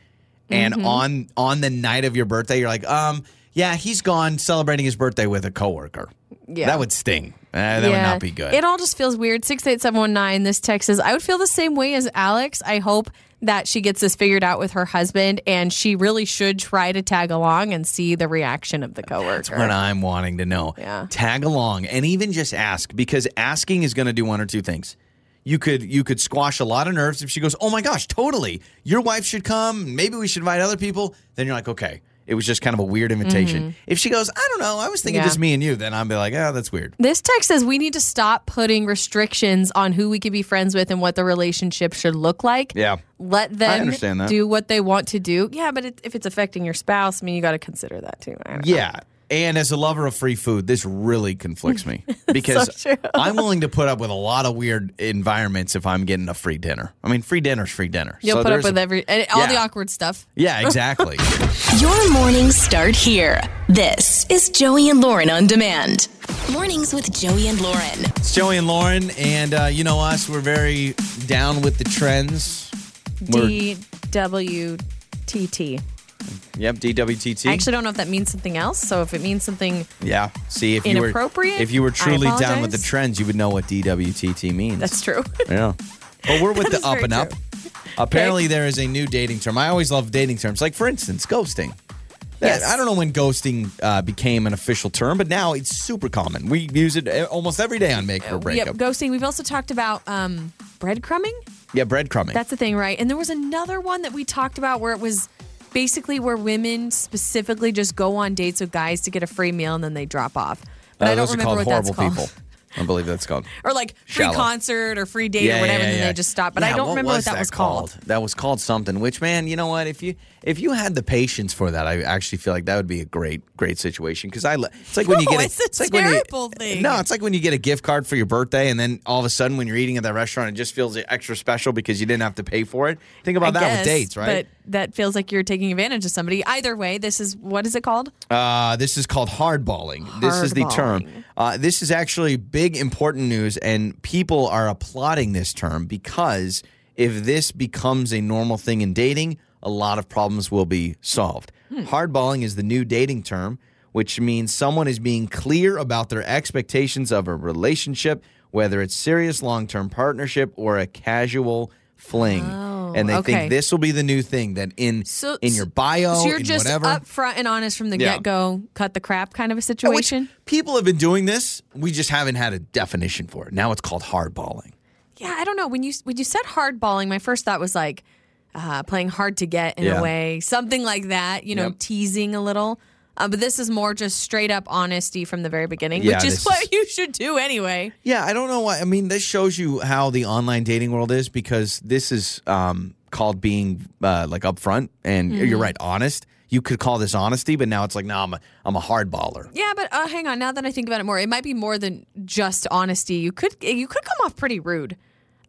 and Mm-hmm. on on the night of your birthday, you're like, um, yeah, he's gone celebrating his birthday with a coworker. Yeah. that would sting. Uh, that would not be good. It all just feels weird. 68719, this text says, I would feel the same way as Alex. I hope that she gets this figured out with her husband and she really should try to tag along and see the reaction of the coworker. That's what I'm wanting to know. Yeah. Tag along and even just ask because asking is going to do one or two things. You could you could squash a lot of nerves if she goes, "Oh my gosh, totally. Your wife should come. Maybe we should invite other people." Then you're like, "Okay, it was just kind of a weird invitation." If she goes, "I don't know. I was thinking Mm-hmm. Yeah. just me and you." Then I'd be like, "Oh, that's weird." This text says we need to stop putting restrictions on who we can be friends with and what the relationship should look like. Yeah. Let them do what they want to do. Yeah, but it, if it's affecting your spouse, I mean, you got to consider that too. Don't know. Yeah. And as a lover of free food, this really conflicts me because true. I'm willing to put up with a lot of weird environments if I'm getting a free dinner. I mean, free dinner's free dinner. You'll So put up with a- every and all the awkward stuff. Yeah, exactly. Your mornings start here. This is Joey and Lauren on demand. Mornings with Joey and Lauren. it's Joey and Lauren, and uh, you know us, we're very down with the trends. D W T T. Yep, DWTT. I actually don't know if that means something else. So if it means something, yeah. See, if you were Inappropriate? if you were truly down with the trends, you would know what DWTT means. that's true. Yeah. But we're with the up and up. true. Apparently, there is a new dating term. I always love dating terms. Like, for instance, ghosting. Yes. I don't know when ghosting uh, became an official term, but now it's super common. We use it uh, almost every day on Make or Break. yep, ghosting. We've also talked about um, breadcrumbing. yeah, breadcrumbing. That's the thing, right? And there was another one that we talked about where it was basically where women specifically just go on dates with guys to get a free meal and then they drop off. But Uh, I don't remember called what that's called. people. I believe that's called. Or like free Shallow. concert or free date Yeah, or whatever, yeah, and then yeah. they just stop. But Yeah, I don't remember what that, was called. That was called something. Which man, you know what? If you if you had the patience for that, I actually feel like that would be a great great situation. Because I, it's like when you get a, it's a like when you- terrible thing. No, it's like when you get a gift card for your birthday, and then all of a sudden when you're eating at that restaurant, it just feels extra special because you didn't have to pay for it. Think about I that guess, with dates, right? But that feels like you're taking advantage of somebody. Either way, this is what is it called? Uh, this is called hardballing. This is the term. Uh, this is actually big, important news, and people are applauding this term because if this becomes a normal thing in dating, a lot of problems will be solved. Hmm. Hardballing is the new dating term, which means someone is being clear about their expectations of a relationship, whether it's serious long term partnership or a casual fling. Oh, and they Oh, okay. think this will be the new thing that in So- in your bio, so you're just whatever. upfront and honest from the Yeah. get go, cut the crap kind of a Which situation. people have been doing this. We just haven't had a definition for it. Now it's called hardballing. Yeah, I don't know. When you when you said hardballing, my first thought was like uh, playing hard to get in Yeah. a way, something like that. You know, Yep. teasing a little. Uh, but this is more just straight up honesty from the very beginning, Yeah, which is what is- you should do anyway. Yeah, I don't know why. I mean, this shows you how the online dating world is because this is um, called being uh, like upfront and you're right, honest. You could call this honesty, but now it's like, no, I'm a, I'm a hardballer. Yeah, but uh, hang on. Now that I think about it more, it might be more than just honesty. You could you could come off pretty rude.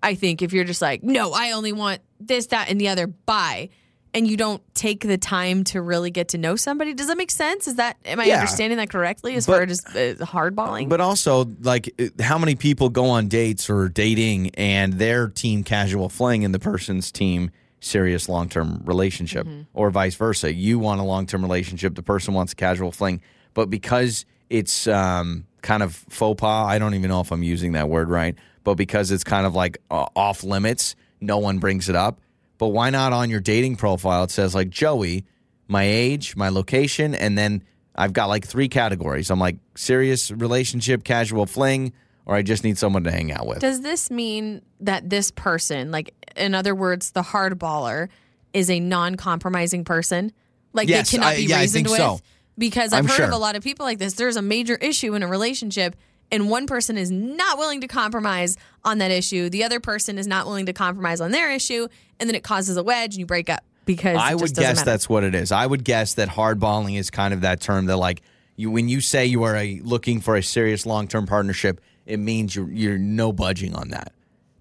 I think if you're just like, no, I only want this, that, and the other. Bye. And you don't take the time to really get to know somebody. Does that make sense? Is that am I Yeah. understanding that correctly? As But- far as uh, hardballing, But also, like, how many people go on dates or dating and their team casual fling and the person's team serious long term relationship, or vice versa? You want a long term relationship, the person wants a casual fling, but because it's um, kind of faux pas, I don't even know if I'm using that word right, but because it's kind of like uh, off limits, no one brings it up. But why not on your dating profile? It says like Joey, my age, my location, and then I've got like three categories. I'm like serious relationship, casual fling, or I just need someone to hang out with. does this mean that this person, like in other words, the hardballer, is a non-compromising person? Like Yes, they cannot I- be yeah, I reasoned think with. so. Because I've I'm heard of a lot of people like this. There's a major issue in a relationship, and one person is not willing to compromise on that issue. The other person is not willing to compromise on their issue, and then it causes a wedge, and you break up because I would guess matter. that's what it is. I would guess that hardballing is kind of that term that like you when you say you are a, looking for a serious long term partnership, it means you're you're no budging on that.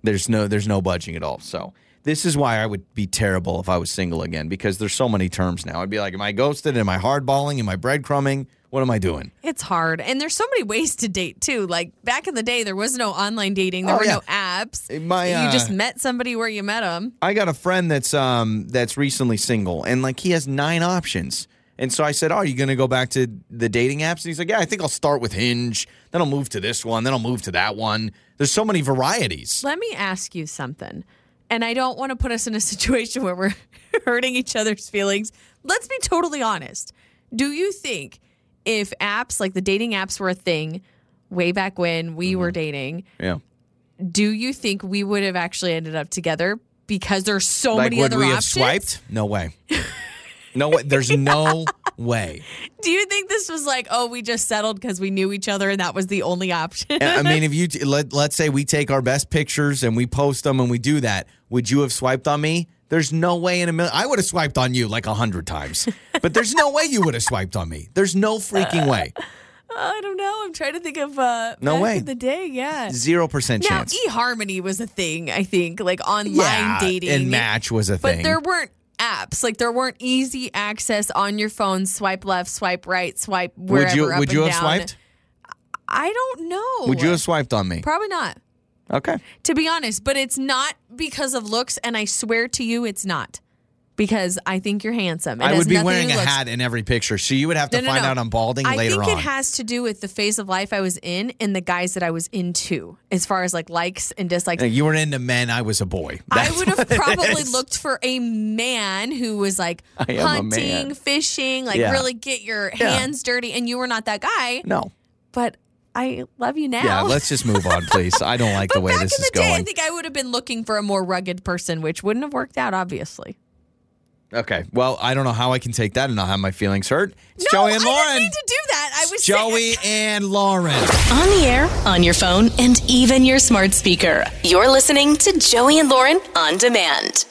There's no there's no budging at all. So this is why I would be terrible if I was single again because there's so many terms now. I'd be like, am I ghosted? Am I hardballing? Am I breadcrumbing? What am I doing? It's hard. And there's so many ways to date too. Like back in the day, there was no online dating, there Oh, were yeah. no apps. My, you uh, just met somebody where you met them. I got a friend that's um that's recently single and like he has nine options. And so I said, "Oh, are you going to go back to the dating apps?" And he's like, "Yeah, I think I'll start with Hinge, then I'll move to this one, then I'll move to that one. There's so many varieties." Let me ask you something. And I don't want to put us in a situation where we're hurting each other's feelings. Let's be totally honest. Do you think if apps like the dating apps were a thing way back when we Mm-hmm. were dating, Yeah. do you think we would have actually ended up together because there's so like many would other we have options? swiped? No way. no way. There's no way. Do you think this was like, oh, we just settled because we knew each other and that was the only option? I mean, if you t- let let's say we take our best pictures and we post them and we do that, would you have swiped on me? There's no way in a million. I would have swiped on you like a hundred times, but there's no way you would have swiped on me. There's no freaking way. I don't know. I'm trying to think of uh, No way. in the day. Yeah. Zero percent Now, chance. eHarmony was a thing, I think, like online yeah, dating. and Match was a But thing. But there weren't apps. Like there weren't easy access on your phone. Swipe left, swipe right, swipe wherever. would you would you have down. swiped? I don't know. Would you have swiped on me? Probably not. Okay. To be honest, but it's not because of looks, and I swear to you, it's not because I think you're handsome. It I would be wearing a looks. hat in every picture, so you would have to No, no, find no. out I'm balding I later think on. it has to do with the phase of life I was in and the guys that I was into, as far as like likes and dislikes. You were into men. I was a boy. I would have probably looked for a man who was like I hunting, fishing, like Yeah. really get your Yeah. hands dirty, and you were not that guy. No. But I love you now. Yeah, let's just move on, please. I don't like the way this in is the day, I think I would have been looking for a more rugged person, which wouldn't have worked out, obviously. Okay. Well, I don't know how I can take that and not have my feelings hurt. It's no, Joey and I didn't mean to do that. I was Joey and Lauren. On the air, on your phone, and even your smart speaker. You're listening to Joey and Lauren on demand.